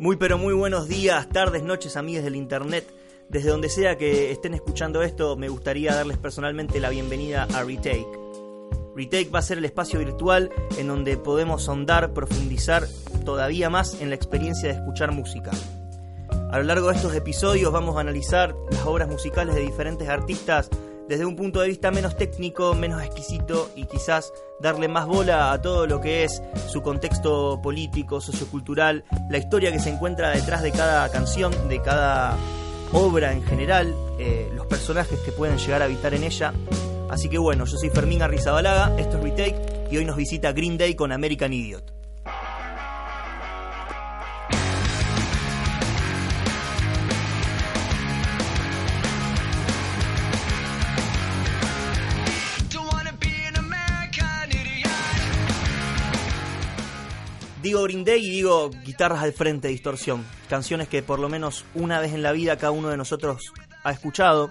Muy pero muy buenos días, tardes, noches, amigos del internet. Desde donde sea que estén escuchando esto, me gustaría darles personalmente la bienvenida a Retake. Retake va a ser el espacio virtual en donde podemos sondar, profundizar todavía más en la experiencia de escuchar música. A lo largo de estos episodios vamos a analizar las obras musicales de diferentes artistas desde un punto de vista menos técnico, menos exquisito y quizás darle más bola a todo lo que es su contexto político, sociocultural, la historia que se encuentra detrás de cada canción, de cada obra en general, eh, los personajes que pueden llegar a habitar en ella. Así que bueno, yo soy Fermín Arrizabalaga, esto es Retake y hoy nos visita Green Day con American Idiot. Digo Green y digo guitarras al frente, distorsión. Canciones que por lo menos una vez en la vida cada uno de nosotros ha escuchado.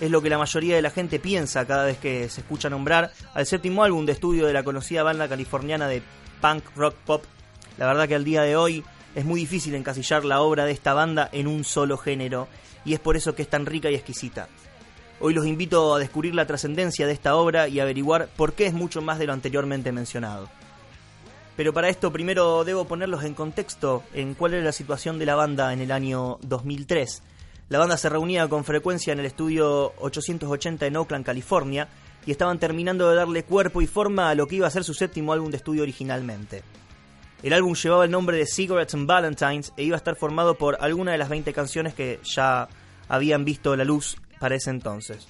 Es lo que la mayoría de la gente piensa cada vez que se escucha nombrar al séptimo álbum de estudio de la conocida banda californiana de punk rock pop. La verdad que al día de hoy es muy difícil encasillar la obra de esta banda en un solo género y es por eso que es tan rica y exquisita. Hoy los invito a descubrir la trascendencia de esta obra y averiguar por qué es mucho más de lo anteriormente mencionado. Pero para esto primero debo ponerlos en contexto en cuál era la situación de la banda en el año 2003. La banda se reunía con frecuencia en el estudio 880 en Oakland, California, y estaban terminando de darle cuerpo y forma a lo que iba a ser su séptimo álbum de estudio originalmente. El álbum llevaba el nombre de Cigarettes and Valentines e iba a estar formado por algunas de las 20 canciones que ya habían visto la luz para ese entonces.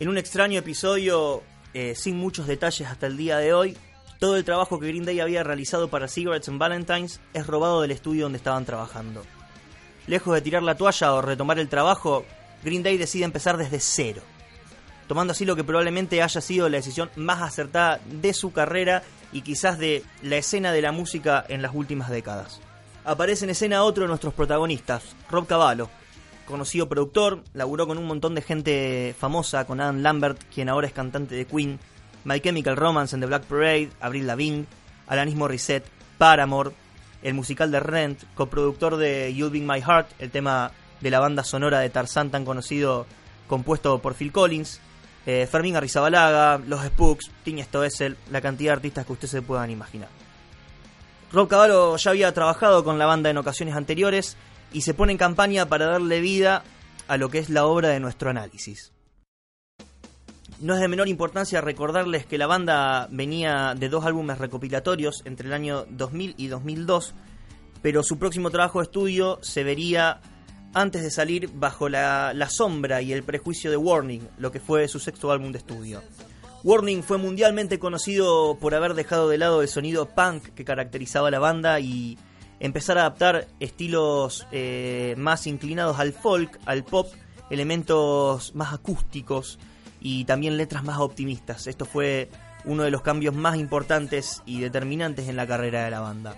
En un extraño episodio, eh, sin muchos detalles hasta el día de hoy, todo el trabajo que Green Day había realizado para Cigarettes and Valentines es robado del estudio donde estaban trabajando. Lejos de tirar la toalla o retomar el trabajo, Green Day decide empezar desde cero, tomando así lo que probablemente haya sido la decisión más acertada de su carrera y quizás de la escena de la música en las últimas décadas. Aparece en escena otro de nuestros protagonistas, Rob Cavallo, conocido productor, laburó con un montón de gente famosa, con Adam Lambert, quien ahora es cantante de Queen, My Chemical Romance en The Black Parade, Avril Lavigne, Alanis Morissette, Paramore, el musical de Rent, coproductor de You'll Be My Heart, el tema de la banda sonora de Tarzán tan conocido, compuesto por Phil Collins, eh, Fermín Arrizabalaga, Los Spooks, Tini Stoessel, la cantidad de artistas que ustedes se puedan imaginar. Rob Cavallo ya había trabajado con la banda en ocasiones anteriores y se pone en campaña para darle vida a lo que es la obra de nuestro análisis. No es de menor importancia recordarles que la banda venía de dos álbumes recopilatorios entre el año 2000 y 2002, pero su próximo trabajo de estudio se vería antes de salir bajo la, sombra y el prejuicio de Warning, lo que fue su sexto álbum de estudio. Warning fue mundialmente conocido por haber dejado de lado el sonido punk que caracterizaba a la banda y empezar a adaptar estilos eh, más inclinados al folk, al pop, elementos más acústicos y también letras más optimistas. Esto fue uno de los cambios más importantes y determinantes en la carrera de la banda.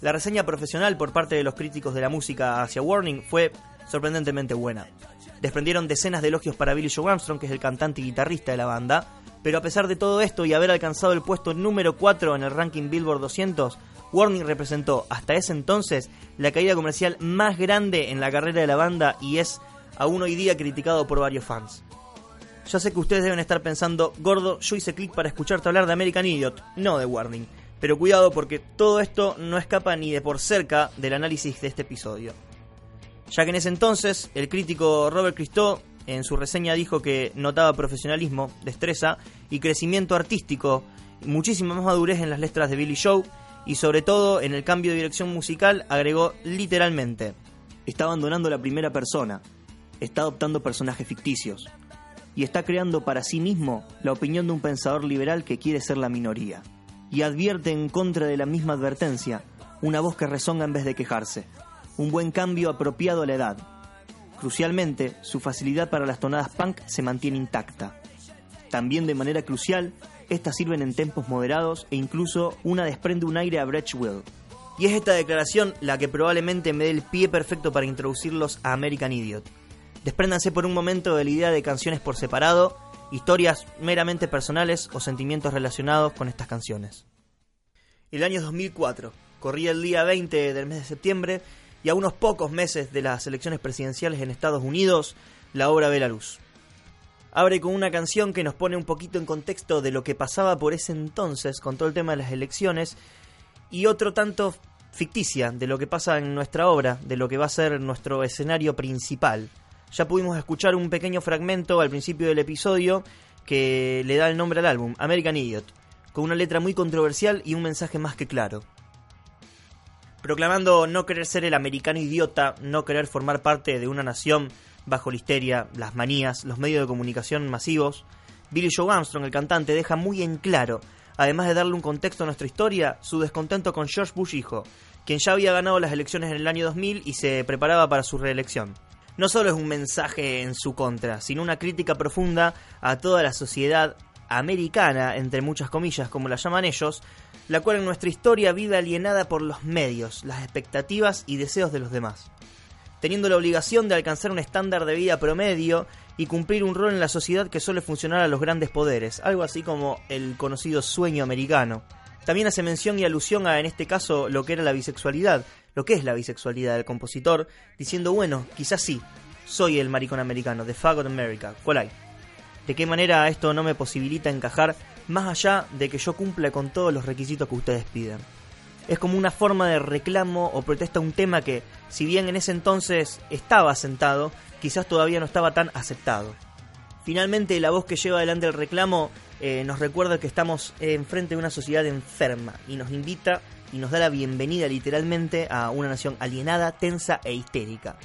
La reseña profesional por parte de los críticos de la música hacia Warning fue sorprendentemente buena. Desprendieron decenas de elogios para Billy Joe Armstrong, que es el cantante y guitarrista de la banda, pero a pesar de todo esto y haber alcanzado el puesto número 4 en el ranking Billboard 200, Warning representó hasta ese entonces la caída comercial más grande en la carrera de la banda y es aún hoy día criticado por varios fans. Ya sé que ustedes deben estar pensando, gordo, yo hice clic para escucharte hablar de American Idiot, no de Warning. Pero cuidado porque todo esto no escapa ni de por cerca del análisis de este episodio. Ya que en ese entonces el crítico Robert Christo en su reseña dijo que notaba profesionalismo, destreza y crecimiento artístico, muchísima más madurez en las letras de Billy Joe y sobre todo en el cambio de dirección musical agregó literalmente, está abandonando la primera persona, está adoptando personajes ficticios, y está creando para sí mismo la opinión de un pensador liberal que quiere ser la minoría. Y advierte en contra de la misma advertencia una voz que rezonga en vez de quejarse. Un buen cambio apropiado a la edad. Crucialmente, su facilidad para las tonadas punk se mantiene intacta. También de manera crucial, estas sirven en tempos moderados e incluso una desprende un aire a Will. Y es esta declaración la que probablemente me dé el pie perfecto para introducirlos a American Idiot Despréndanse por un momento de la idea de canciones por separado, historias meramente personales o sentimientos relacionados con estas canciones. El año 2004. Corría el día 20 del mes de septiembre y a unos pocos meses de las elecciones presidenciales en Estados Unidos, la obra ve la luz. Abre con una canción que nos pone un poquito en contexto de lo que pasaba por ese entonces con todo el tema de las elecciones y otro tanto ficticia de lo que pasa en nuestra obra, de lo que va a ser nuestro escenario principal. Ya pudimos escuchar un pequeño fragmento al principio del episodio que le da el nombre al álbum, American Idiot, con una letra muy controversial y un mensaje más que claro. Proclamando no querer ser el americano idiota, no querer formar parte de una nación bajo la histeria, las manías, los medios de comunicación masivos, Billy Joe Armstrong, el cantante, deja muy en claro, además de darle un contexto a nuestra historia, su descontento con George Bush hijo, quien ya había ganado las elecciones en el año 2000 y se preparaba para su reelección no solo es un mensaje en su contra, sino una crítica profunda a toda la sociedad americana, entre muchas comillas, como la llaman ellos, la cual en nuestra historia vive alienada por los medios, las expectativas y deseos de los demás, teniendo la obligación de alcanzar un estándar de vida promedio y cumplir un rol en la sociedad que suele funcionar a los grandes poderes, algo así como el conocido sueño americano. También hace mención y alusión a, en este caso, lo que era la bisexualidad, lo que es la bisexualidad del compositor, diciendo, bueno, quizás sí, soy el maricón americano, The Faggot America, ¿cuál hay? ¿De qué manera esto no me posibilita encajar más allá de que yo cumpla con todos los requisitos que ustedes piden? Es como una forma de reclamo o protesta a un tema que, si bien en ese entonces estaba asentado, quizás todavía no estaba tan aceptado. Finalmente, la voz que lleva adelante el reclamo eh, nos recuerda que estamos enfrente de una sociedad enferma y nos invita y nos da la bienvenida literalmente a una nación alienada, tensa e histérica.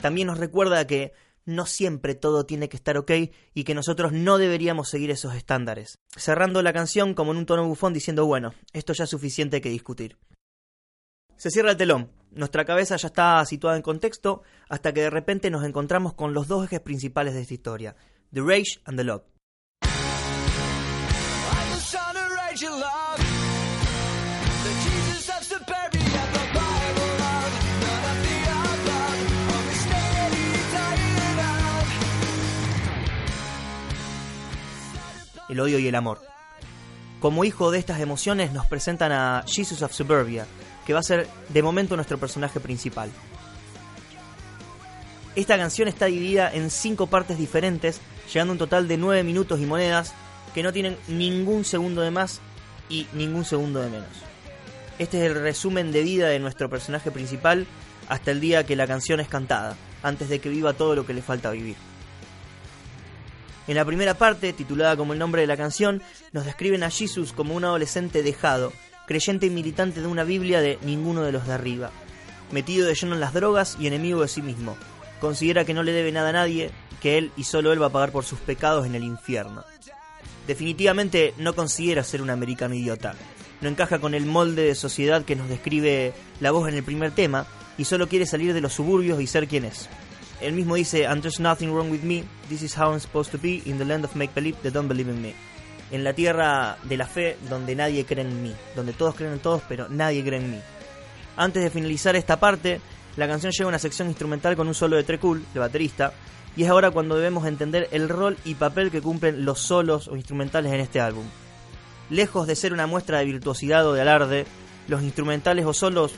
También nos recuerda que no siempre todo tiene que estar ok y que nosotros no deberíamos seguir esos estándares. Cerrando la canción como en un tono bufón diciendo, bueno, esto ya es suficiente que discutir. Se cierra el telón, nuestra cabeza ya está situada en contexto hasta que de repente nos encontramos con los dos ejes principales de esta historia, The Rage and the Love. El odio y el amor. Como hijo de estas emociones nos presentan a Jesus of Suburbia, que va a ser de momento nuestro personaje principal. Esta canción está dividida en cinco partes diferentes, llegando a un total de 9 minutos y monedas que no tienen ningún segundo de más y ningún segundo de menos. Este es el resumen de vida de nuestro personaje principal hasta el día que la canción es cantada, antes de que viva todo lo que le falta vivir. En la primera parte, titulada como el nombre de la canción, nos describen a Jesus como un adolescente dejado, creyente y militante de una Biblia de ninguno de los de arriba, metido de lleno en las drogas y enemigo de sí mismo. Considera que no le debe nada a nadie, que él y solo él va a pagar por sus pecados en el infierno. Definitivamente no considera ser un americano idiota. No encaja con el molde de sociedad que nos describe la voz en el primer tema y solo quiere salir de los suburbios y ser quien es. Él mismo dice, And there's nothing wrong with me, this is how I'm supposed to be in the land of make believe that don't believe in me. En la tierra de la fe donde nadie cree en mí, donde todos creen en todos pero nadie cree en mí. Antes de finalizar esta parte, la canción lleva una sección instrumental con un solo de Trecul, de baterista, y es ahora cuando debemos entender el rol y papel que cumplen los solos o instrumentales en este álbum. Lejos de ser una muestra de virtuosidad o de alarde, los instrumentales o solos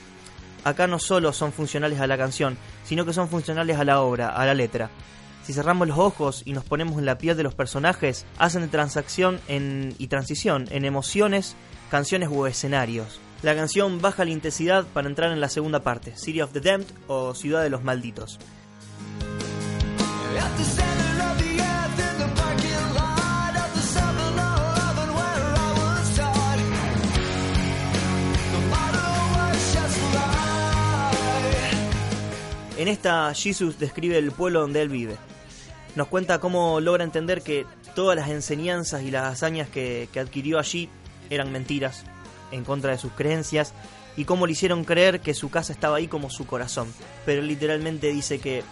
acá no solo son funcionales a la canción, sino que son funcionales a la obra, a la letra. Si cerramos los ojos y nos ponemos en la piel de los personajes, hacen de transacción en, y transición en emociones, canciones o escenarios. La canción baja la intensidad para entrar en la segunda parte, City of the Damned o Ciudad de los Malditos. En esta, Jesus describe el pueblo donde él vive. Nos cuenta cómo logra entender que todas las enseñanzas y las hazañas que, adquirió allí eran mentiras, en contra de sus creencias, y cómo le hicieron creer que su casa estaba ahí como su corazón. Pero literalmente dice que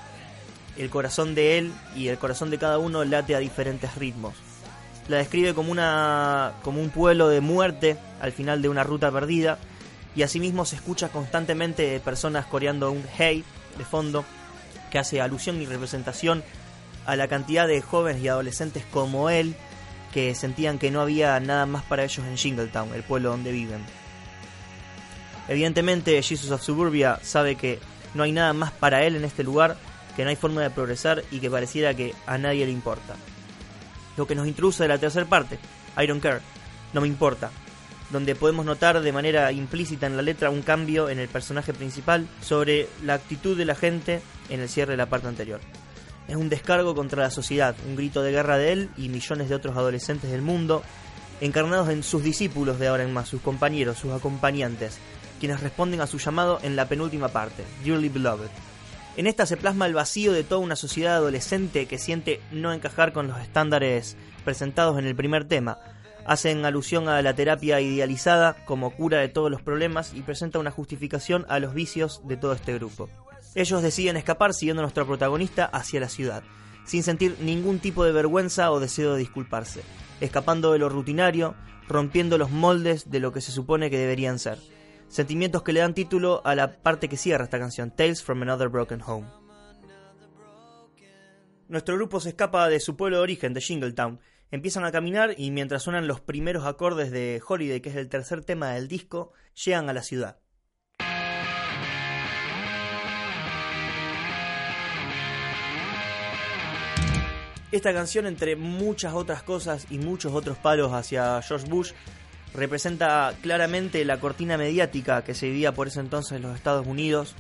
el corazón de él y el corazón de cada uno late a diferentes ritmos. La describe como, una, como un pueblo de muerte al final de una ruta perdida, y asimismo se escucha constantemente personas coreando un hey de fondo que hace alusión y representación a la cantidad de jóvenes y adolescentes como él que sentían que no había nada más para ellos en Jingletown, el pueblo donde viven. Evidentemente Jesus of Suburbia sabe que no hay nada más para él en este lugar, que no hay forma de progresar y que pareciera que a nadie le importa. Lo que nos introduce de la tercera parte, I don't care, no me importa, donde podemos notar de manera implícita en la letra un cambio en el personaje principal sobre la actitud de la gente en el cierre de la parte anterior. Es un descargo contra la sociedad, un grito de guerra de él y millones de otros adolescentes del mundo, encarnados en sus discípulos de ahora en más, sus compañeros, sus acompañantes, quienes responden a su llamado en la penúltima parte, Dearly Beloved. En esta se plasma el vacío de toda una sociedad adolescente que siente no encajar con los estándares presentados en el primer tema. Hacen alusión a la terapia idealizada como cura de todos los problemas y presenta una justificación a los vicios de todo este grupo. Ellos deciden escapar siguiendo a nuestro protagonista hacia la ciudad, sin sentir ningún tipo de vergüenza o deseo de disculparse, escapando de lo rutinario, rompiendo los moldes de lo que se supone que deberían ser. Sentimientos que le dan título a la parte que cierra esta canción, Tales from Another Broken Home. Nuestro grupo se escapa de su pueblo de origen, de Shingletown. Empiezan a caminar y mientras suenan los primeros acordes de Holiday, que es el tercer tema del disco, llegan a la ciudad. Esta canción, entre muchas otras cosas y muchos otros palos hacia George Bush, representa claramente la cortina mediática que se vivía por ese entonces en los Estados Unidos,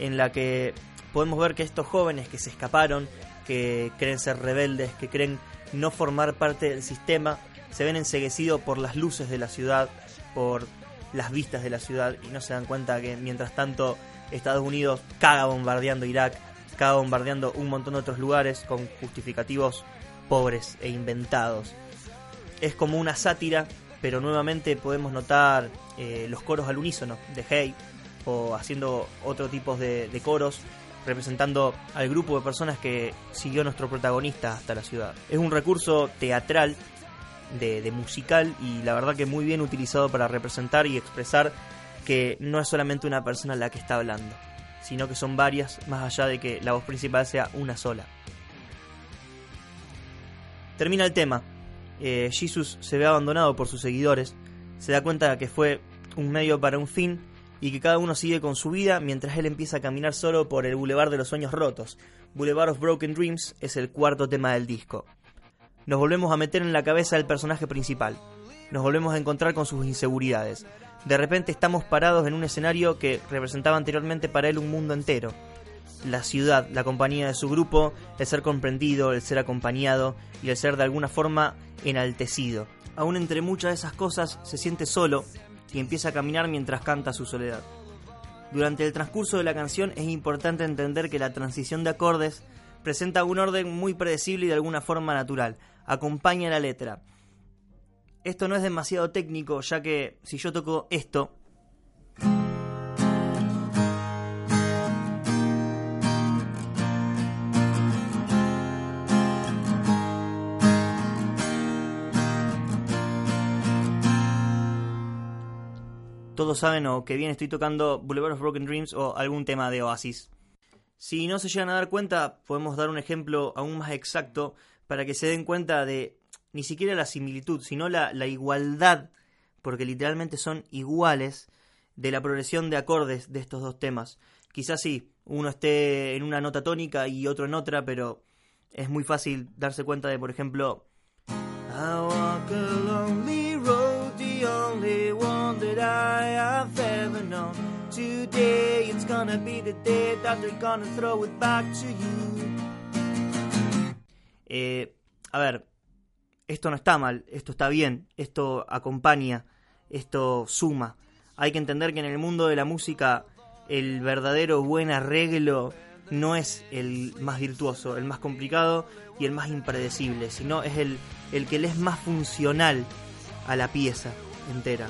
en la que podemos ver que estos jóvenes que se escaparon, que creen ser rebeldes, que creen no formar parte del sistema, se ven enseguecidos por las luces de la ciudad, por las vistas de la ciudad y no se dan cuenta que mientras tanto Estados Unidos caga bombardeando Irak, caga bombardeando un montón de otros lugares con justificativos pobres e inventados. Es como una sátira pero nuevamente podemos notar eh, los coros al unísono de Hey o haciendo otro tipo de, coros representando al grupo de personas que siguió nuestro protagonista hasta la ciudad. Es un recurso teatral, de, musical y la verdad que muy bien utilizado para representar y expresar que no es solamente una persona la que está hablando, sino que son varias, más allá de que la voz principal sea una sola. Termina el tema, eh, Jesus se ve abandonado por sus seguidores, se da cuenta que fue un medio para un fin y que cada uno sigue con su vida mientras él empieza a caminar solo por el Boulevard de los Sueños Rotos. Boulevard of Broken Dreams es el cuarto tema del disco. Nos volvemos a meter en la cabeza del personaje principal. Nos volvemos a encontrar con sus inseguridades. De repente estamos parados en un escenario que representaba anteriormente para él un mundo entero la ciudad, la compañía de su grupo, el ser comprendido, el ser acompañado y el ser de alguna forma enaltecido. Aún entre muchas de esas cosas se siente solo y empieza a caminar mientras canta su soledad. Durante el transcurso de la canción es importante entender que la transición de acordes presenta un orden muy predecible y de alguna forma natural, acompaña la letra. Esto no es demasiado técnico, ya que si yo toco esto, todos saben o que bien estoy tocando Boulevard of Broken Dreams o algún tema de Oasis. Si no se llegan a dar cuenta, podemos dar un ejemplo aún más exacto para que se den cuenta de ni siquiera la similitud, sino la, igualdad, porque literalmente son iguales, de la progresión de acordes de estos dos temas. Quizás sí, uno esté en una nota tónica y otro en otra, pero es muy fácil darse cuenta de, por ejemplo, a ver, esto no está mal, esto está bien, esto acompaña, esto suma. Hay que entender que en el mundo de la música el verdadero buen arreglo no es el más virtuoso, el más complicado y el más impredecible, sino es el, el que le es más funcional a la pieza entera.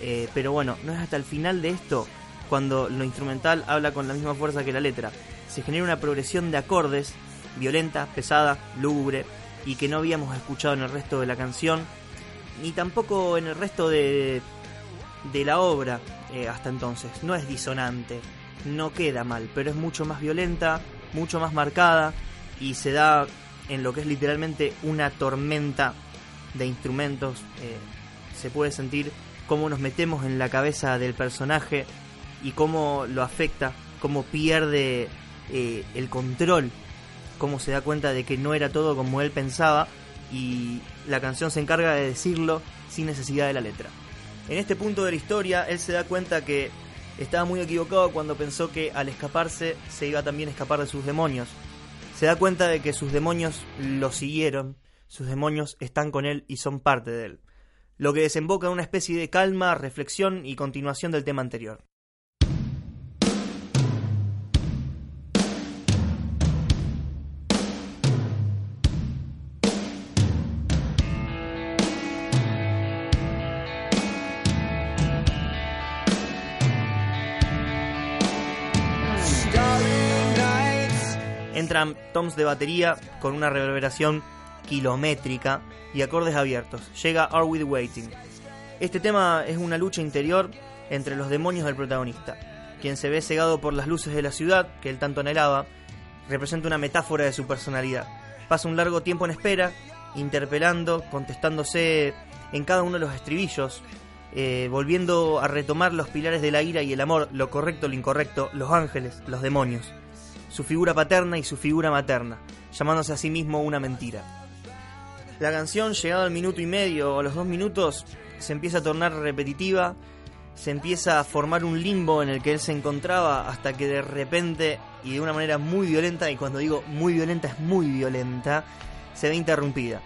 Eh, pero bueno, no es hasta el final de esto cuando lo instrumental habla con la misma fuerza que la letra. Se genera una progresión de acordes violenta, pesada, lúgubre y que no habíamos escuchado en el resto de la canción ni tampoco en el resto de, de la obra eh, hasta entonces. No es disonante, no queda mal, pero es mucho más violenta, mucho más marcada y se da en lo que es literalmente una tormenta de instrumentos. Eh, se puede sentir cómo nos metemos en la cabeza del personaje y cómo lo afecta, cómo pierde eh, el control, cómo se da cuenta de que no era todo como él pensaba y la canción se encarga de decirlo sin necesidad de la letra. En este punto de la historia, él se da cuenta que estaba muy equivocado cuando pensó que al escaparse se iba también a escapar de sus demonios. Se da cuenta de que sus demonios lo siguieron, sus demonios están con él y son parte de él, lo que desemboca en una especie de calma, reflexión y continuación del tema anterior. Entran toms de batería con una reverberación kilométrica y acordes abiertos. Llega Are We Waiting. Este tema es una lucha interior entre los demonios del protagonista, quien se ve cegado por las luces de la ciudad que él tanto anhelaba, representa una metáfora de su personalidad. Pasa un largo tiempo en espera, interpelando, contestándose en cada uno de los estribillos, eh, volviendo a retomar los pilares de la ira y el amor, lo correcto, lo incorrecto, los ángeles, los demonios su figura paterna y su figura materna, llamándose a sí mismo una mentira. La canción, llegado al minuto y medio o a los dos minutos, se empieza a tornar repetitiva, se empieza a formar un limbo en el que él se encontraba hasta que de repente y de una manera muy violenta, y cuando digo muy violenta es muy violenta, se ve interrumpida.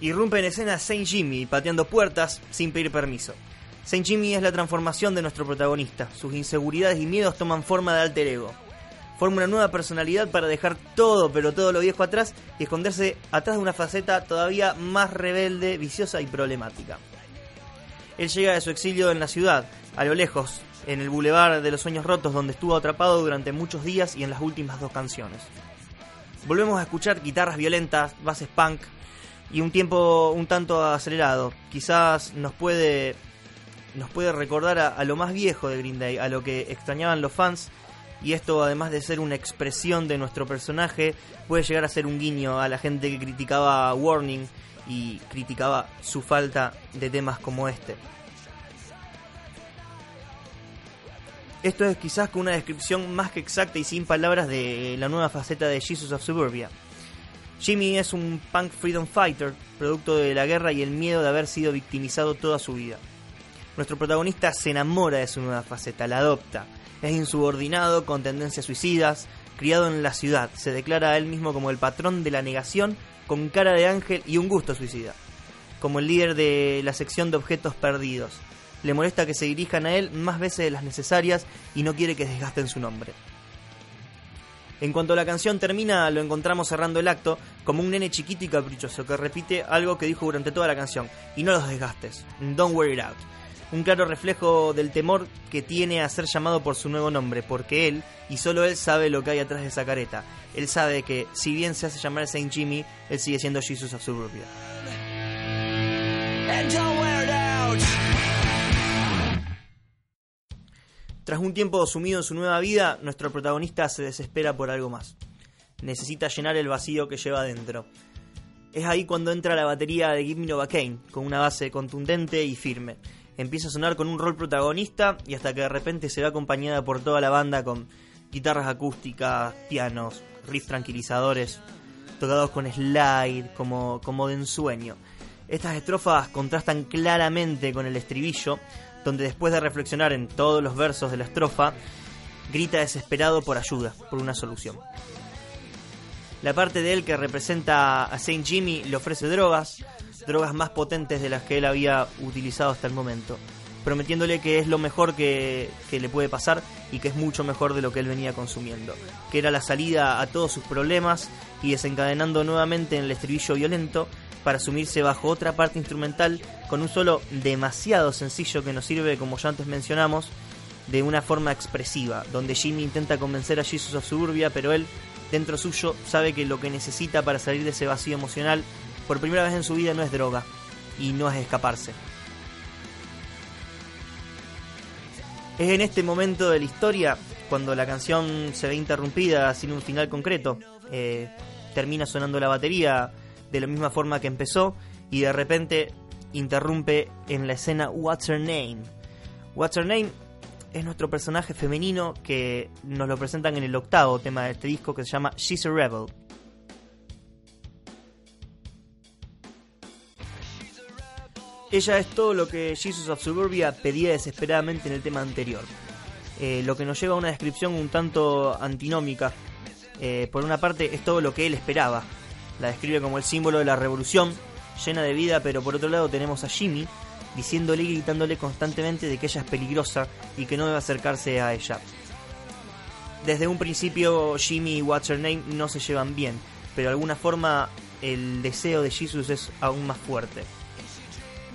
Irrumpe en escena Saint Jimmy pateando puertas sin pedir permiso. Saint Jimmy es la transformación de nuestro protagonista. Sus inseguridades y miedos toman forma de alter ego. Forma una nueva personalidad para dejar todo, pero todo lo viejo atrás y esconderse atrás de una faceta todavía más rebelde, viciosa y problemática. Él llega de su exilio en la ciudad, a lo lejos, en el Boulevard de los Sueños Rotos, donde estuvo atrapado durante muchos días y en las últimas dos canciones. Volvemos a escuchar guitarras violentas, bases punk, y un tiempo un tanto acelerado. Quizás nos puede nos puede recordar a, lo más viejo de Green Day, a lo que extrañaban los fans. Y esto, además de ser una expresión de nuestro personaje, puede llegar a ser un guiño a la gente que criticaba Warning y criticaba su falta de temas como este. Esto es quizás con una descripción más que exacta y sin palabras de la nueva faceta de Jesus of Suburbia. Jimmy es un punk freedom fighter, producto de la guerra y el miedo de haber sido victimizado toda su vida. Nuestro protagonista se enamora de su nueva faceta, la adopta. Es insubordinado, con tendencias suicidas, criado en la ciudad. Se declara a él mismo como el patrón de la negación, con cara de ángel y un gusto suicida. Como el líder de la sección de objetos perdidos. Le molesta que se dirijan a él más veces de las necesarias y no quiere que desgasten su nombre. En cuanto la canción termina, lo encontramos cerrando el acto como un nene chiquito y caprichoso que repite algo que dijo durante toda la canción. Y no los desgastes. Don't wear it out. Un claro reflejo del temor que tiene a ser llamado por su nuevo nombre, porque él, y solo él, sabe lo que hay atrás de esa careta. Él sabe que, si bien se hace llamar Saint Jimmy, él sigue siendo Jesus of Suburbia. Tras un tiempo sumido en su nueva vida, nuestro protagonista se desespera por algo más. Necesita llenar el vacío que lleva adentro. Es ahí cuando entra la batería de Give Me Novocaine, con una base contundente y firme. Empieza a sonar con un rol protagonista y hasta que de repente se ve acompañada por toda la banda con guitarras acústicas, pianos, riffs tranquilizadores, tocados con slide, como, como de ensueño. Estas estrofas contrastan claramente con el estribillo, donde después de reflexionar en todos los versos de la estrofa, grita desesperado por ayuda, por una solución. La parte de él que representa a Saint Jimmy le ofrece drogas, drogas más potentes de las que él había utilizado hasta el momento, prometiéndole que es lo mejor que, que, le puede pasar y que es mucho mejor de lo que él venía consumiendo, que era la salida a todos sus problemas y desencadenando nuevamente en el estribillo violento para sumirse bajo otra parte instrumental con un solo demasiado sencillo que nos sirve, como ya antes mencionamos, de una forma expresiva, donde Jimmy intenta convencer a Jesus of Suburbia, pero él, dentro suyo, sabe que lo que necesita para salir de ese vacío emocional, por primera vez en su vida, no es droga, y no es escaparse. Es en este momento de la historia cuando la canción se ve interrumpida sin un final concreto. Eh, termina sonando la batería de la misma forma que empezó y de repente interrumpe en la escena What's Her Name. What's Her Name es nuestro personaje femenino que nos lo presentan en el octavo tema de este disco que se llama She's a Rebel. Ella es todo lo que Jesus of Suburbia pedía desesperadamente en el tema anterior. Eh, lo que nos lleva a una descripción un tanto antinómica. Eh, por una parte es todo lo que él esperaba. La describe como el símbolo de la revolución, llena de vida, pero por otro lado tenemos a Jimmy diciéndole y gritándole constantemente de que ella es peligrosa y que no debe acercarse a ella. Desde un principio Jimmy y What's Her Name no se llevan bien, pero de alguna forma el deseo de Jesus es aún más fuerte.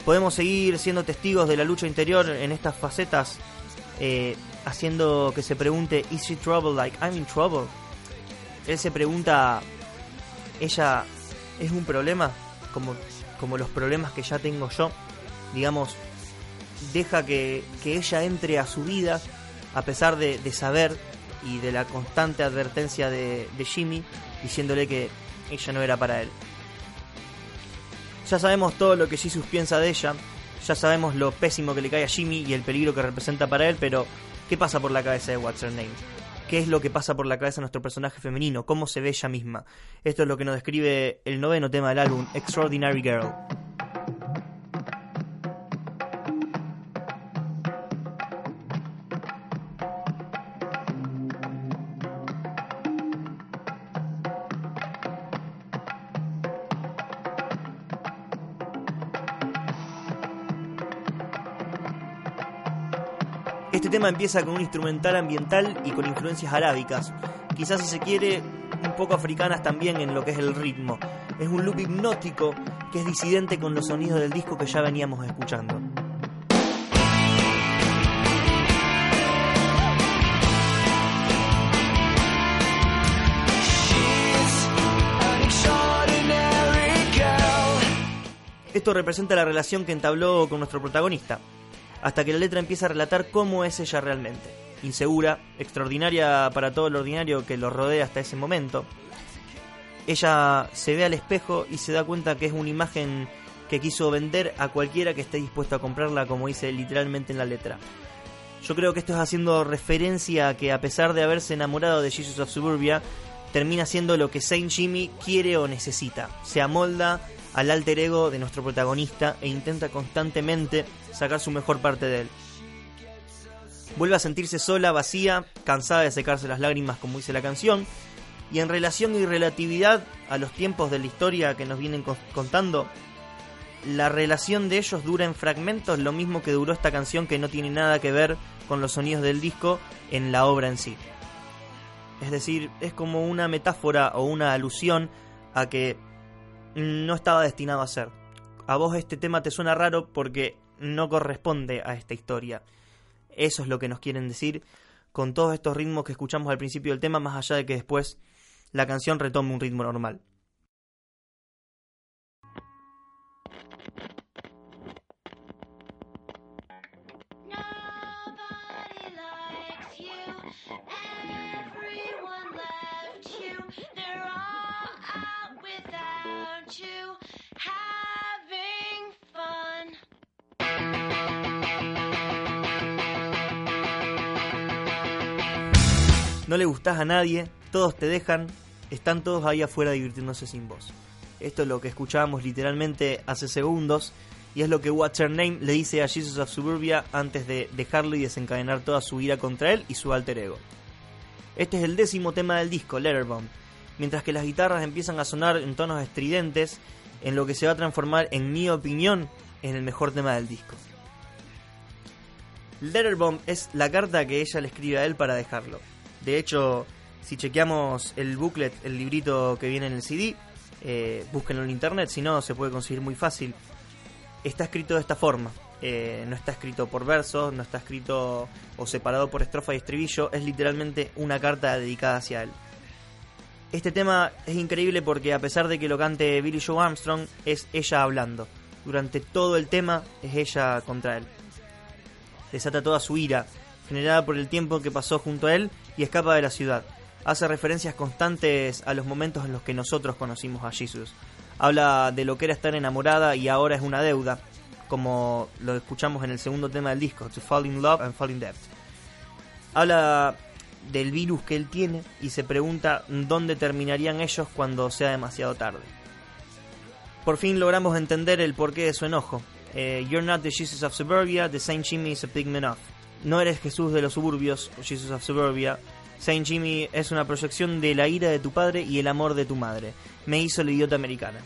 Podemos seguir siendo testigos de la lucha interior en estas facetas, eh, haciendo que se pregunte, ¿Is she trouble like I'm in trouble? Él se pregunta, ¿ella es un problema? Como, como los problemas que ya tengo yo. Digamos, deja que, ella entre a su vida, a pesar de, saber y de la constante advertencia de Jimmy, diciéndole que ella no era para él. Ya sabemos todo lo que Jesus piensa de ella, ya sabemos lo pésimo que le cae a Jimmy y el peligro que representa para él, pero ¿qué pasa por la cabeza de What's Her Name? ¿Qué es lo que pasa por la cabeza de nuestro personaje femenino? ¿Cómo se ve ella misma? Esto es lo que nos describe el noveno tema del álbum, Extraordinary Girl. Tema empieza con un instrumental ambiental y con influencias arábicas, quizás si se quiere un poco africanas también en lo que es el ritmo. Es un loop hipnótico que es disidente con los sonidos del disco que ya veníamos escuchando. Esto representa la relación que entabló con nuestro protagonista, hasta que la letra empieza a relatar cómo es ella realmente. Insegura, extraordinaria para todo lo ordinario que lo rodea hasta ese momento. Ella se ve al espejo y se da cuenta que es una imagen que quiso vender a cualquiera que esté dispuesto a comprarla, como dice literalmente en la letra. Yo creo que esto es haciendo referencia a que a pesar de haberse enamorado de Jesus of Suburbia, termina siendo lo que Saint Jimmy quiere o necesita. Se amolda al alter ego de nuestro protagonista e intenta constantemente sacar su mejor parte de él. Vuelve a sentirse sola, vacía, cansada de secarse las lágrimas como dice la canción, y en relación y relatividad a los tiempos de la historia que nos vienen contando, la relación de ellos dura en fragmentos lo mismo que duró esta canción que no tiene nada que ver con los sonidos del disco en la obra en sí. Es decir, es como una metáfora o una alusión a que no estaba destinado a ser. A vos este tema te suena raro porque no corresponde a esta historia. Eso es lo que nos quieren decir con todos estos ritmos que escuchamos al principio del tema, más allá de que después la canción retome un ritmo normal. No le gustás a nadie, todos te dejan, están todos ahí afuera divirtiéndose sin vos. Esto es lo que escuchábamos literalmente hace segundos y es lo que What's Her Name le dice a Jesus of Suburbia antes de dejarlo y desencadenar toda su ira contra él y su alter ego. Este es el décimo tema del disco, Letterbomb, mientras que las guitarras empiezan a sonar en tonos estridentes en lo que se va a transformar, en mi opinión, en el mejor tema del disco. Letterbomb es la carta que ella le escribe a él para dejarlo. De hecho, si chequeamos el booklet, el librito que viene en el CD, eh, búsquenlo en internet, si no, se puede conseguir muy fácil. Está escrito de esta forma. Eh, no está escrito por versos, no está escrito o separado por estrofa y estribillo, es literalmente una carta dedicada hacia él. Este tema es increíble porque a pesar de que lo cante Billy Joe Armstrong, es ella hablando. durante todo el tema es ella contra él. Desata toda su ira, generada por el tiempo que pasó junto a él, y escapa de la ciudad. Hace referencias constantes a los momentos en los que nosotros conocimos a Jesus. Habla de lo que era estar enamorada y ahora es una deuda, como lo escuchamos en el segundo tema del disco, To Fall in Love and Fall in Debt. Habla del virus que él tiene y se pregunta dónde terminarían ellos cuando sea demasiado tarde. Por fin logramos entender el porqué de su enojo. Eh, You're not the Jesus of suburbia, the Saint Jimmy is a pigment of. No eres Jesús de los suburbios, Jesus of suburbia. Saint Jimmy es una proyección de la ira de tu padre y el amor de tu madre. Me hizo la idiota americana.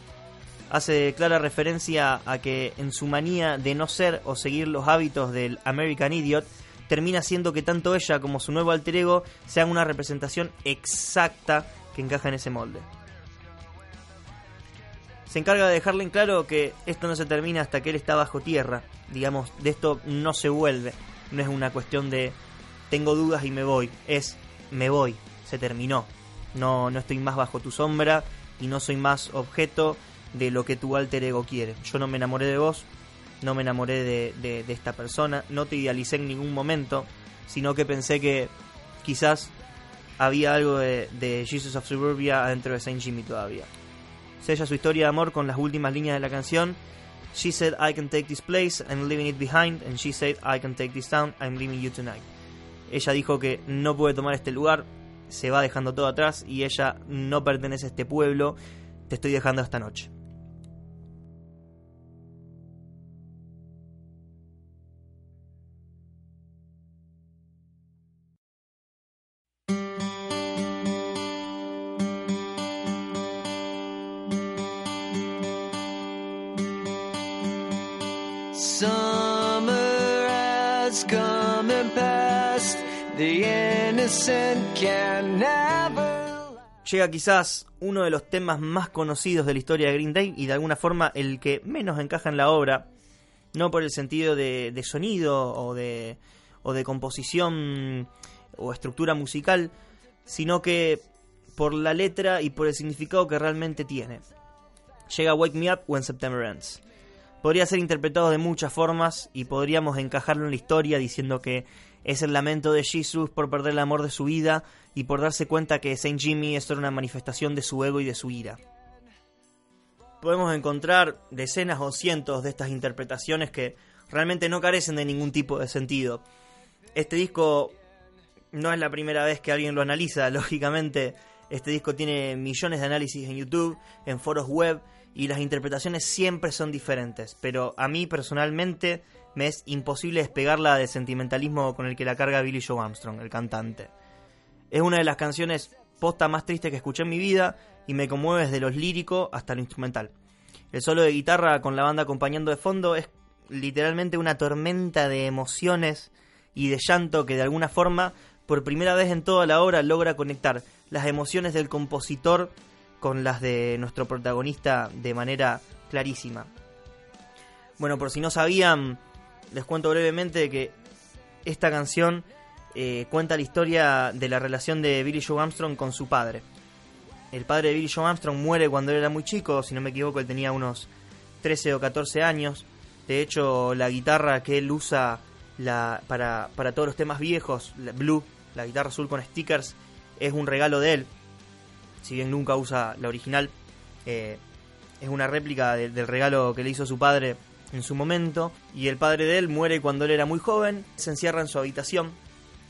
Hace clara referencia a que en su manía de no ser o seguir los hábitos del American Idiot, termina siendo que tanto ella como su nuevo alter ego sean una representación exacta que encaja en ese molde se encarga de dejarle en claro que esto no se termina hasta que él está bajo tierra. Digamos, de esto no se vuelve. No es una cuestión de tengo dudas y me voy. Es me voy, se terminó. No, no estoy más bajo tu sombra y no soy más objeto de lo que tu alter ego quiere. Yo no me enamoré de vos, no me enamoré de, de esta persona, no te idealicé en ningún momento, sino que pensé que quizás había algo de, de Jesus of Suburbia adentro de Saint Jimmy todavía sella su historia de amor con las últimas líneas de la canción. She said I can take this place, I'm leaving it behind, and she said I can take this town, I'm leaving you tonight. Ella dijo que no puede tomar este lugar, se va dejando todo atrás y ella no pertenece a este pueblo, te estoy dejando esta noche. Llega quizás uno de los temas más conocidos de la historia de Green Day y de alguna forma el que menos encaja en la obra, no por el sentido de, sonido o de, o de composición o estructura musical, sino que por la letra y por el significado que realmente tiene. Llega Wake Me Up When September Ends. Podría ser interpretado de muchas formas y podríamos encajarlo en la historia diciendo que es el lamento de Jesus por perder el amor de su vida y por darse cuenta que Saint Jimmy es una manifestación de su ego y de su ira. Podemos encontrar decenas o cientos de estas interpretaciones que realmente no carecen de ningún tipo de sentido. Este disco no es la primera vez que alguien lo analiza, lógicamente. Este disco tiene millones de análisis en YouTube, en foros web, y las interpretaciones siempre son diferentes. Pero a mí personalmente me es imposible despegarla del sentimentalismo con el que la carga Billy Joe Armstrong, el cantante. Es una de las canciones posta más tristes que escuché en mi vida y me conmueve desde lo lírico hasta lo instrumental. El solo de guitarra con la banda acompañando de fondo es literalmente una tormenta de emociones y de llanto que de alguna forma, por primera vez en toda la obra, logra conectar las emociones del compositor con las de nuestro protagonista de manera clarísima. Bueno, por si no sabían, les cuento brevemente que esta canción eh, cuenta la historia de la relación de Billy Joe Armstrong con su padre. El padre de Billy Joe Armstrong muere cuando él era muy chico, si no me equivoco, él tenía unos 13 o 14 años. De hecho, la guitarra que él usa para, todos los temas viejos, Blue, la guitarra azul con stickers, es un regalo de él. Si bien nunca usa la original, eh, es una réplica del regalo que le hizo su padre en su momento, y el padre de él muere cuando él era muy joven, se encierra en su habitación,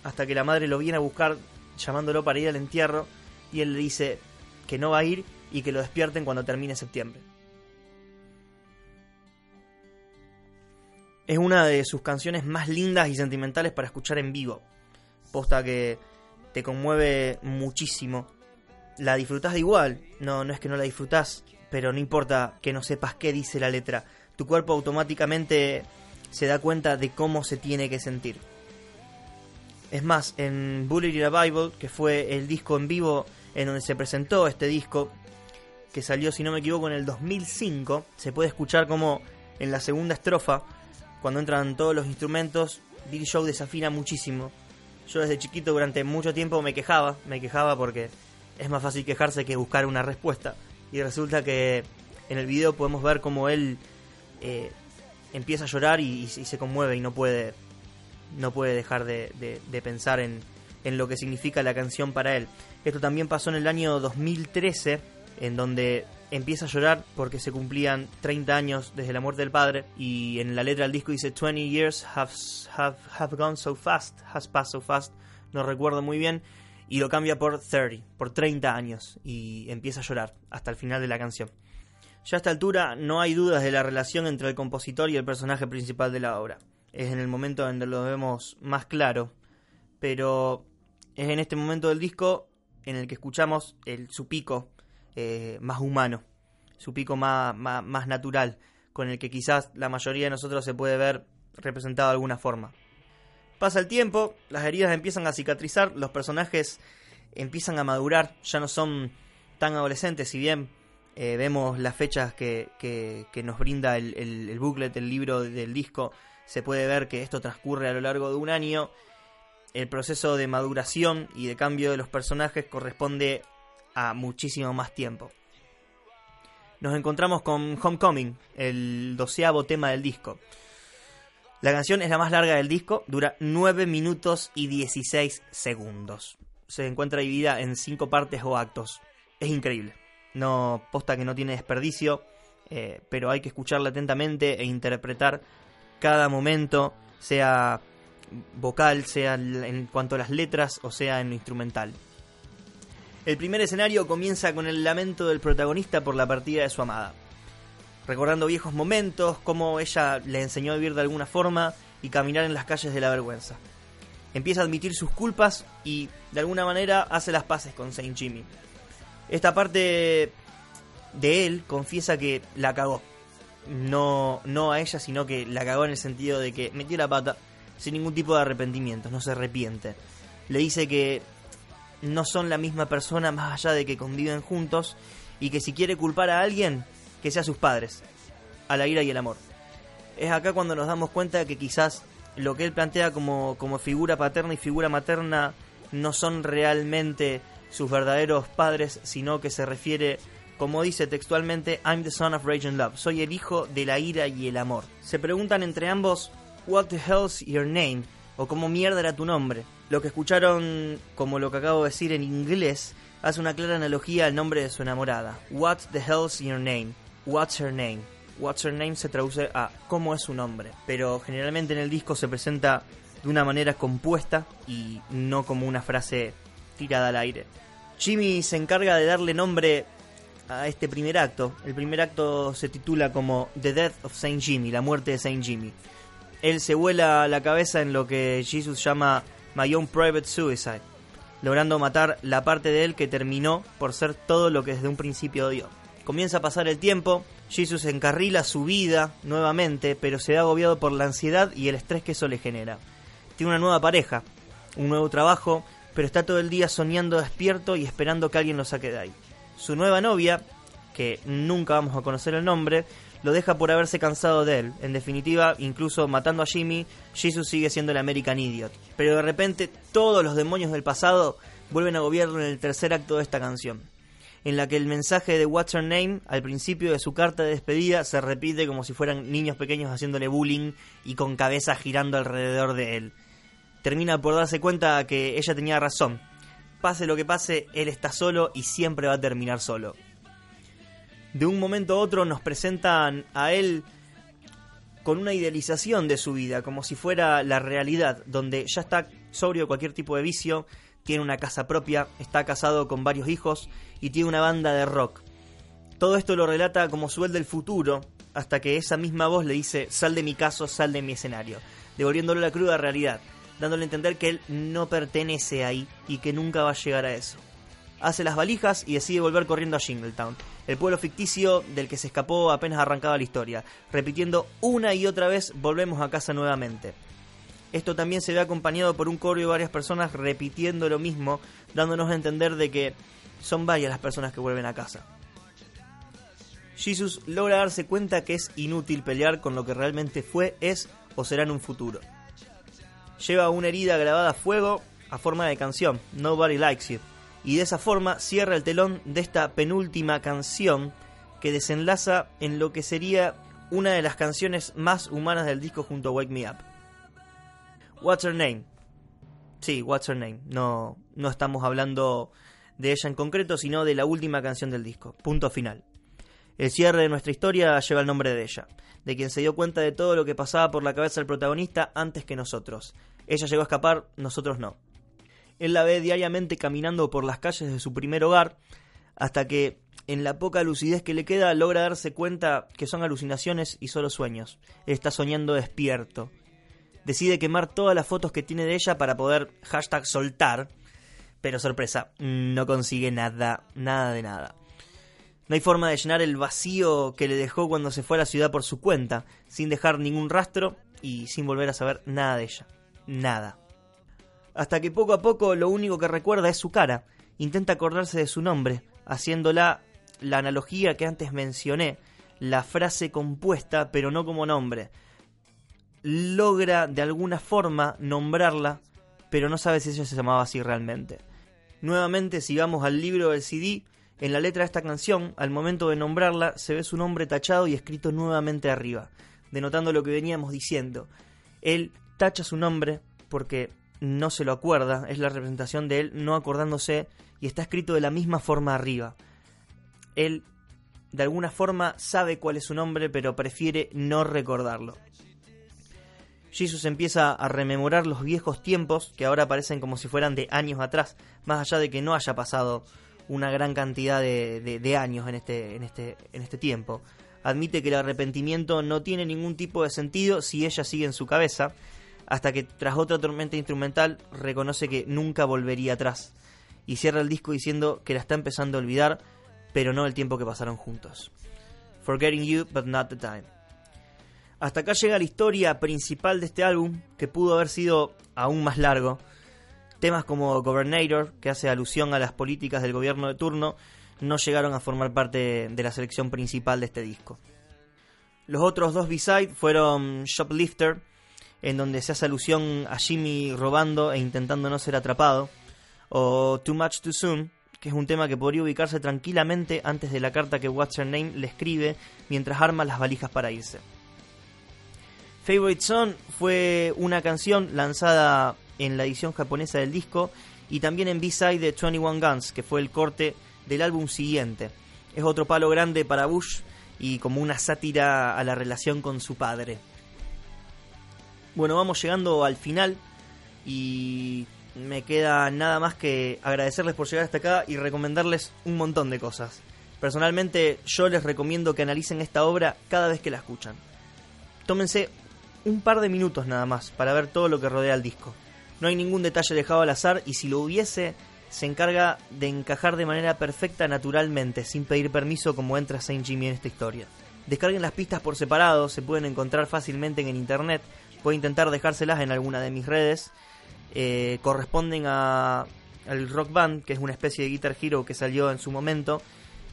hasta que la madre lo viene a buscar llamándolo para ir al entierro, y él le dice que no va a ir y que lo despierten cuando termine septiembre. Es una de sus canciones más lindas y sentimentales para escuchar en vivo. Posta que te conmueve muchísimo. La disfrutás de igual, no, no es que no la disfrutás, pero no importa que no sepas qué dice la letra tu cuerpo automáticamente se da cuenta de cómo se tiene que sentir. Es más, en Bullet in Bible, que fue el disco en vivo en donde se presentó este disco, que salió, si no me equivoco, en el 2005, se puede escuchar como en la segunda estrofa, cuando entran todos los instrumentos, Billy Joe desafina muchísimo. Yo desde chiquito durante mucho tiempo me quejaba, me quejaba porque es más fácil quejarse que buscar una respuesta. Y resulta que en el video podemos ver cómo él eh, empieza a llorar y, se conmueve y no puede, no puede dejar de, pensar en, en lo que significa la canción para él. Esto también pasó en el año 2013, en donde empieza a llorar porque se cumplían 30 años desde la muerte del padre y en la letra del disco dice 20 years have, have, have gone so fast, has passed so fast, no recuerdo muy bien, y lo cambia por 30, por 30 años y empieza a llorar hasta el final de la canción. Ya a esta altura no hay dudas de la relación entre el compositor y el personaje principal de la obra. Es en el momento donde lo vemos más claro, pero es en este momento del disco en el que escuchamos el, su pico eh, más humano, su pico más, más, natural, con el que quizás la mayoría de nosotros se puede ver representado de alguna forma. Pasa el tiempo, las heridas empiezan a cicatrizar, los personajes empiezan a madurar, ya no son tan adolescentes, si bien eh, vemos las fechas que, que, nos brinda el, el, el, booklet, el libro del disco, se puede ver que esto transcurre a lo largo de un año. El proceso de maduración y de cambio de los personajes corresponde a muchísimo más tiempo. Nos encontramos con Homecoming, el doceavo tema del disco. La canción es la más larga del disco, dura 9 minutos y 16 segundos. Se encuentra dividida en 5 partes o actos. Es increíble. No posta que no tiene desperdicio, eh, pero hay que escucharla atentamente e interpretar cada momento, sea vocal, sea en cuanto a las letras o sea en lo instrumental. El primer escenario comienza con el lamento del protagonista por la partida de su amada. Recordando viejos momentos, cómo ella le enseñó a vivir de alguna forma y caminar en las calles de la vergüenza. Empieza a admitir sus culpas y de alguna manera hace las paces con Saint Jimmy. Esta parte de él confiesa que la cagó. No, no a ella, sino que la cagó en el sentido de que metió la pata sin ningún tipo de arrepentimiento, no se arrepiente. Le dice que no son la misma persona más allá de que conviven juntos y que si quiere culpar a alguien, que sea sus padres, a la ira y el amor. Es acá cuando nos damos cuenta que quizás lo que él plantea como, como figura paterna y figura materna no son realmente sus verdaderos padres, sino que se refiere, como dice textualmente, I'm the son of rage and love, soy el hijo de la ira y el amor. Se preguntan entre ambos, What the hell's your name? o cómo mierda era tu nombre. Lo que escucharon, como lo que acabo de decir en inglés, hace una clara analogía al nombre de su enamorada. What the hell's your name? What's her name? What's her name se traduce a cómo es su nombre, pero generalmente en el disco se presenta de una manera compuesta y no como una frase tirada al aire. Jimmy se encarga de darle nombre a este primer acto. El primer acto se titula como The Death of Saint Jimmy, la muerte de Saint Jimmy. Él se vuela la cabeza en lo que Jesus llama My Own Private Suicide, logrando matar la parte de él que terminó por ser todo lo que desde un principio odió. Comienza a pasar el tiempo, Jesus encarrila su vida nuevamente, pero se ve agobiado por la ansiedad y el estrés que eso le genera. Tiene una nueva pareja, un nuevo trabajo, pero está todo el día soñando despierto y esperando que alguien lo saque de ahí. Su nueva novia, que nunca vamos a conocer el nombre, lo deja por haberse cansado de él. En definitiva, incluso matando a Jimmy, Jesus sigue siendo el American Idiot. Pero de repente todos los demonios del pasado vuelven a gobierno en el tercer acto de esta canción, en la que el mensaje de What's Her Name al principio de su carta de despedida se repite como si fueran niños pequeños haciéndole bullying y con cabeza girando alrededor de él. Termina por darse cuenta que ella tenía razón. Pase lo que pase, él está solo y siempre va a terminar solo de un momento a otro nos presentan a él con una idealización de su vida, como si fuera la realidad, donde ya está sobrio cualquier tipo de vicio, tiene una casa propia, está casado con varios hijos y tiene una banda de rock. Todo esto lo relata como su él del futuro, hasta que esa misma voz le dice, sal de mi caso, sal de mi escenario, devolviéndole la cruda realidad, dándole a entender que él no pertenece ahí y que nunca va a llegar a eso hace las valijas y decide volver corriendo a Jingletown, el pueblo ficticio del que se escapó apenas arrancaba la historia, repitiendo una y otra vez volvemos a casa nuevamente. Esto también se ve acompañado por un coro de varias personas repitiendo lo mismo, dándonos a entender de que son varias las personas que vuelven a casa. Jesus logra darse cuenta que es inútil pelear con lo que realmente fue, es o será en un futuro. Lleva una herida grabada a fuego a forma de canción, Nobody Likes You, y de esa forma cierra el telón de esta penúltima canción que desenlaza en lo que sería una de las canciones más humanas del disco junto a Wake Me Up. What's Her Name? Sí, What's Her Name. No, no estamos hablando de ella en concreto, sino de la última canción del disco. Punto final. El cierre de nuestra historia lleva el nombre de ella, de quien se dio cuenta de todo lo que pasaba por la cabeza del protagonista antes que nosotros. Ella llegó a escapar, nosotros no. Él la ve diariamente caminando por las calles de su primer hogar, hasta que, en la poca lucidez que le queda, logra darse cuenta que son alucinaciones y solo sueños. Él está soñando despierto. Decide quemar todas las fotos que tiene de ella para poder hashtag soltar, pero sorpresa, no consigue nada, nada de nada. No hay forma de llenar el vacío que le dejó cuando se fue a la ciudad por su cuenta, sin dejar ningún rastro y sin volver a saber nada de ella. Nada. Hasta que poco a poco lo único que recuerda es su cara. Intenta acordarse de su nombre, haciéndola la analogía que antes mencioné, la frase compuesta pero no como nombre. Logra de alguna forma nombrarla, pero no sabe si ella se llamaba así realmente. Nuevamente, si vamos al libro del CD, en la letra de esta canción, al momento de nombrarla, se ve su nombre tachado y escrito nuevamente arriba, denotando lo que veníamos diciendo. Él tacha su nombre porque no se lo acuerda, es la representación de él no acordándose y está escrito de la misma forma arriba. Él, de alguna forma, sabe cuál es su nombre, pero prefiere no recordarlo. Jesus empieza a rememorar los viejos tiempos que ahora parecen como si fueran de años atrás, más allá de que no haya pasado una gran cantidad de, años en este, en, este, en este tiempo. Admite que el arrepentimiento no tiene ningún tipo de sentido si ella sigue en su cabeza, hasta que tras otra tormenta instrumental reconoce que nunca volvería atrás y cierra el disco diciendo que la está empezando a olvidar, pero no el tiempo que pasaron juntos. Forgetting You, but not the time. Hasta acá llega la historia principal de este álbum, que pudo haber sido aún más largo, Temas como Governator, que hace alusión a las políticas del gobierno de turno, no llegaron a formar parte de la selección principal de este disco. Los otros dos B-side fueron Shoplifter, en donde se hace alusión a Jimmy robando e intentando no ser atrapado, o Too Much Too Soon, que es un tema que podría ubicarse tranquilamente antes de la carta que What's Her Name le escribe mientras arma las valijas para irse. Favorite Song fue una canción lanzada en la edición japonesa del disco y también en B-side de 21 Guns, que fue el corte del álbum siguiente. Es otro palo grande para Bush y como una sátira a la relación con su padre. Bueno, vamos llegando al final y me queda nada más que agradecerles por llegar hasta acá y recomendarles un montón de cosas. Personalmente yo les recomiendo que analicen esta obra cada vez que la escuchan. Tómense un par de minutos nada más para ver todo lo que rodea el disco. No hay ningún detalle dejado al azar y si lo hubiese, se encarga de encajar de manera perfecta naturalmente, sin pedir permiso como entra Saint Jimmy en esta historia. Descarguen las pistas por separado, se pueden encontrar fácilmente en internet. Voy a intentar dejárselas en alguna de mis redes. Eh, corresponden a, al Rock Band, que es una especie de Guitar Hero que salió en su momento,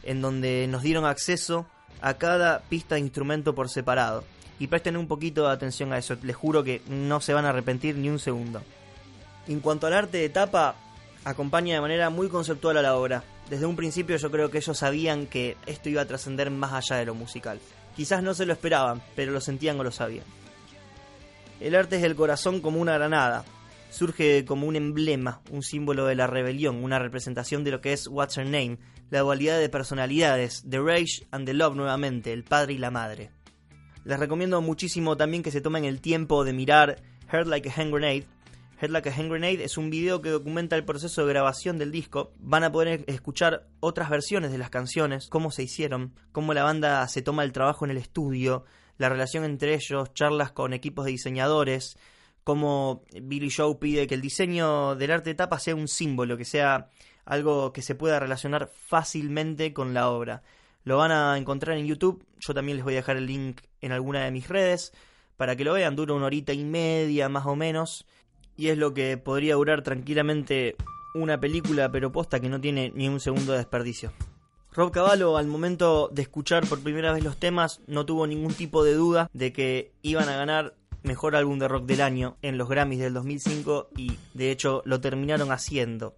en donde nos dieron acceso a cada pista de instrumento por separado. Y presten un poquito de atención a eso, les juro que no se van a arrepentir ni un segundo. En cuanto al arte de tapa, acompaña de manera muy conceptual a la obra. Desde un principio yo creo que ellos sabían que esto iba a trascender más allá de lo musical. Quizás no se lo esperaban, pero lo sentían o lo sabían. El arte es el corazón como una granada. Surge como un emblema, un símbolo de la rebelión, una representación de lo que es What's Her Name, la dualidad de personalidades, The Rage and the Love nuevamente, el padre y la madre. Les recomiendo muchísimo también que se tomen el tiempo de mirar Heart Like a Hand Grenade, Head Like a Hand Grenade es un video que documenta el proceso de grabación del disco. Van a poder escuchar otras versiones de las canciones, cómo se hicieron, cómo la banda se toma el trabajo en el estudio, la relación entre ellos, charlas con equipos de diseñadores, cómo Billy Joe pide que el diseño del arte de tapa sea un símbolo, que sea algo que se pueda relacionar fácilmente con la obra. Lo van a encontrar en YouTube, yo también les voy a dejar el link en alguna de mis redes para que lo vean, dura una horita y media más o menos y es lo que podría durar tranquilamente una película, pero posta que no tiene ni un segundo de desperdicio. Rob Cavallo, al momento de escuchar por primera vez los temas, no tuvo ningún tipo de duda de que iban a ganar mejor álbum de rock del año en los Grammys del 2005 y de hecho lo terminaron haciendo.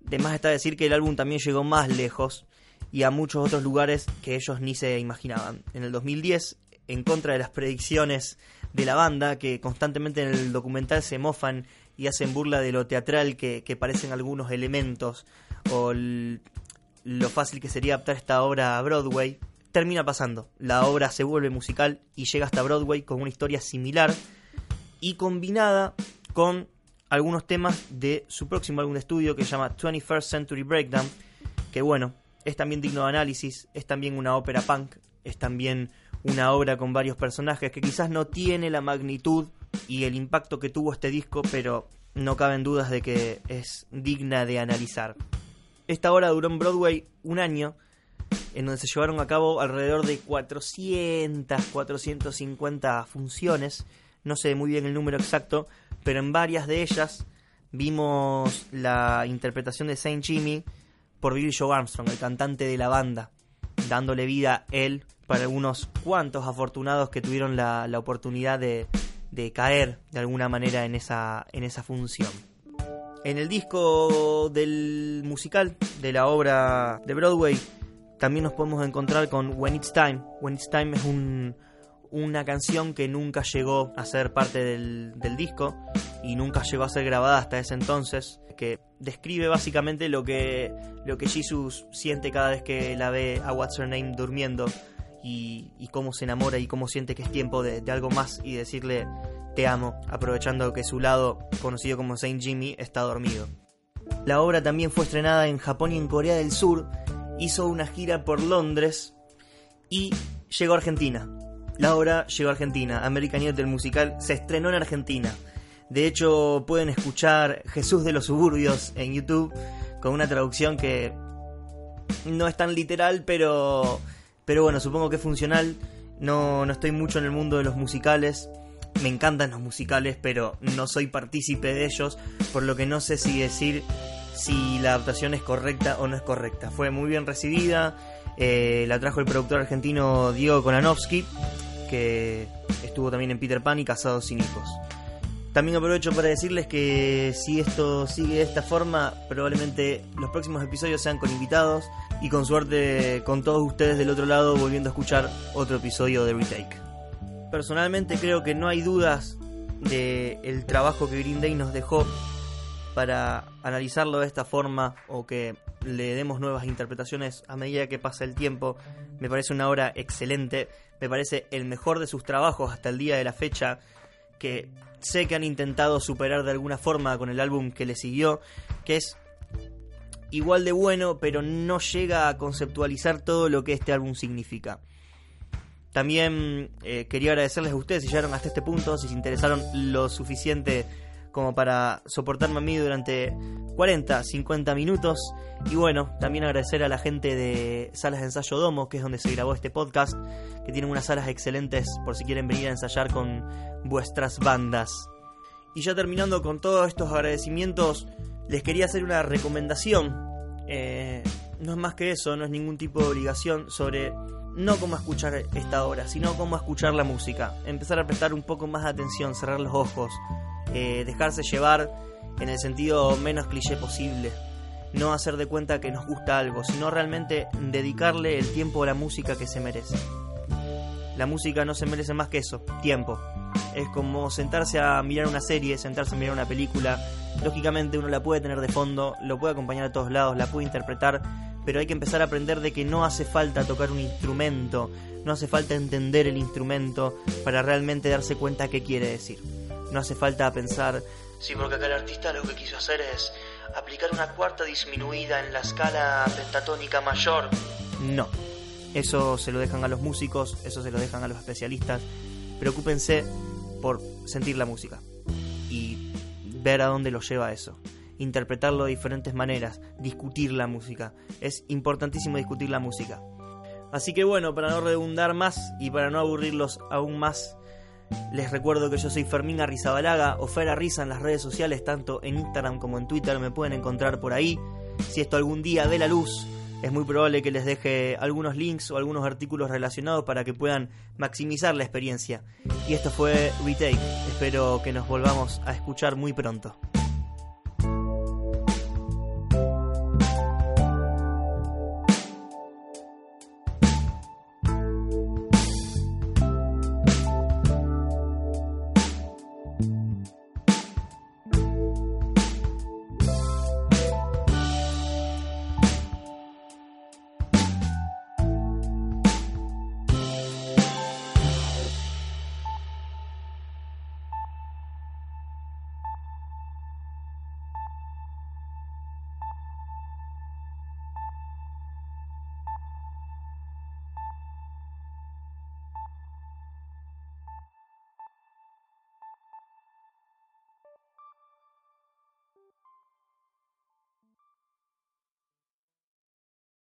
De más está decir que el álbum también llegó más lejos y a muchos otros lugares que ellos ni se imaginaban. En el 2010 en contra de las predicciones de la banda, que constantemente en el documental se mofan y hacen burla de lo teatral que, parecen algunos elementos o lo fácil que sería adaptar esta obra a Broadway. Termina pasando, la obra se vuelve musical y llega hasta Broadway con una historia similar y combinada con algunos temas de su próximo álbum de estudio que se llama 21st Century Breakdown, que bueno, es también digno de análisis, es también una ópera punk, es también una obra con varios personajes que quizás no tiene la magnitud y el impacto que tuvo este disco, pero no caben dudas de que es digna de analizar. Esta obra duró en Broadway un año, en donde se llevaron a cabo alrededor de 400, 450 funciones, no sé muy bien el número exacto, pero en varias de ellas vimos la interpretación de Saint Jimmy por Billy Joe Armstrong, el cantante de la banda, dándole vida él para algunos cuantos afortunados que tuvieron la, oportunidad de, de, caer de alguna manera en esa, en esa función. En el disco del musical de la obra de Broadway también nos podemos encontrar con When It's Time. When It's Time es un, una canción que nunca llegó a ser parte del, disco y nunca llegó a ser grabada hasta ese entonces, que describe básicamente lo que, lo que Jesus siente cada vez que la ve a What's Her Name durmiendo y, cómo se enamora y cómo siente que es tiempo de, algo más y decirle te amo, aprovechando que su lado, conocido como Saint Jimmy, está dormido. La obra también fue estrenada en Japón y en Corea del Sur, hizo una gira por Londres y llegó a Argentina. La obra llegó a Argentina. American Idol musical se estrenó en Argentina. De hecho, pueden escuchar Jesús de los Suburbios en YouTube con una traducción que no es tan literal, pero, pero bueno, supongo que es funcional. No, no estoy mucho en el mundo de los musicales. Me encantan los musicales, pero no soy partícipe de ellos, por lo que no sé si decir si la adaptación es correcta o no es correcta. Fue muy bien recibida, eh, la trajo el productor argentino Diego Kolanovsky que estuvo también en Peter Pan y Casados sin hijos. También aprovecho para decirles que si esto sigue de esta forma, probablemente los próximos episodios sean con invitados y con suerte con todos ustedes del otro lado volviendo a escuchar otro episodio de Retake. Personalmente creo que no hay dudas de el trabajo que Green Day nos dejó para analizarlo de esta forma o que le demos nuevas interpretaciones a medida que pasa el tiempo. Me parece una obra excelente, me parece el mejor de sus trabajos hasta el día de la fecha, que sé que han intentado superar de alguna forma con el álbum que le siguió, que es igual de bueno, pero no llega a conceptualizar todo lo que este álbum significa. También eh, quería agradecerles a ustedes si llegaron hasta este punto, si se interesaron lo suficiente como para soportarme a mí durante 40, 50 minutos. Y bueno, también agradecer a la gente de Salas de Ensayo Domo, que es donde se grabó este podcast, que tienen unas salas excelentes por si quieren venir a ensayar con vuestras bandas. Y ya terminando con todos estos agradecimientos, les quería hacer una recomendación. Eh, no es más que eso, no es ningún tipo de obligación sobre no cómo escuchar esta obra, sino cómo escuchar la música. Empezar a prestar un poco más de atención, cerrar los ojos, eh, dejarse llevar en el sentido menos cliché posible. No hacer de cuenta que nos gusta algo, sino realmente dedicarle el tiempo a la música que se merece. La música no se merece más que eso, tiempo. Es como sentarse a mirar una serie, sentarse a mirar una película. Lógicamente uno la puede tener de fondo, lo puede acompañar a todos lados, la puede interpretar, pero hay que empezar a aprender de que no hace falta tocar un instrumento, no hace falta entender el instrumento para realmente darse cuenta qué quiere decir. No hace falta pensar, sí, porque acá el artista lo que quiso hacer es aplicar una cuarta disminuida en la escala pentatónica mayor. No, eso se lo dejan a los músicos, eso se lo dejan a los especialistas. Preocúpense por sentir la música y ver a dónde lo lleva eso. Interpretarlo de diferentes maneras, discutir la música. Es importantísimo discutir la música. Así que bueno, para no redundar más y para no aburrirlos aún más, les recuerdo que yo soy Fermín Arrizabalaga o Fer Arriza en las redes sociales, tanto en Instagram como en Twitter, me pueden encontrar por ahí. Si esto algún día ve la luz, es muy probable que les deje algunos links o algunos artículos relacionados para que puedan maximizar la experiencia. Y esto fue Retake, espero que nos volvamos a escuchar muy pronto.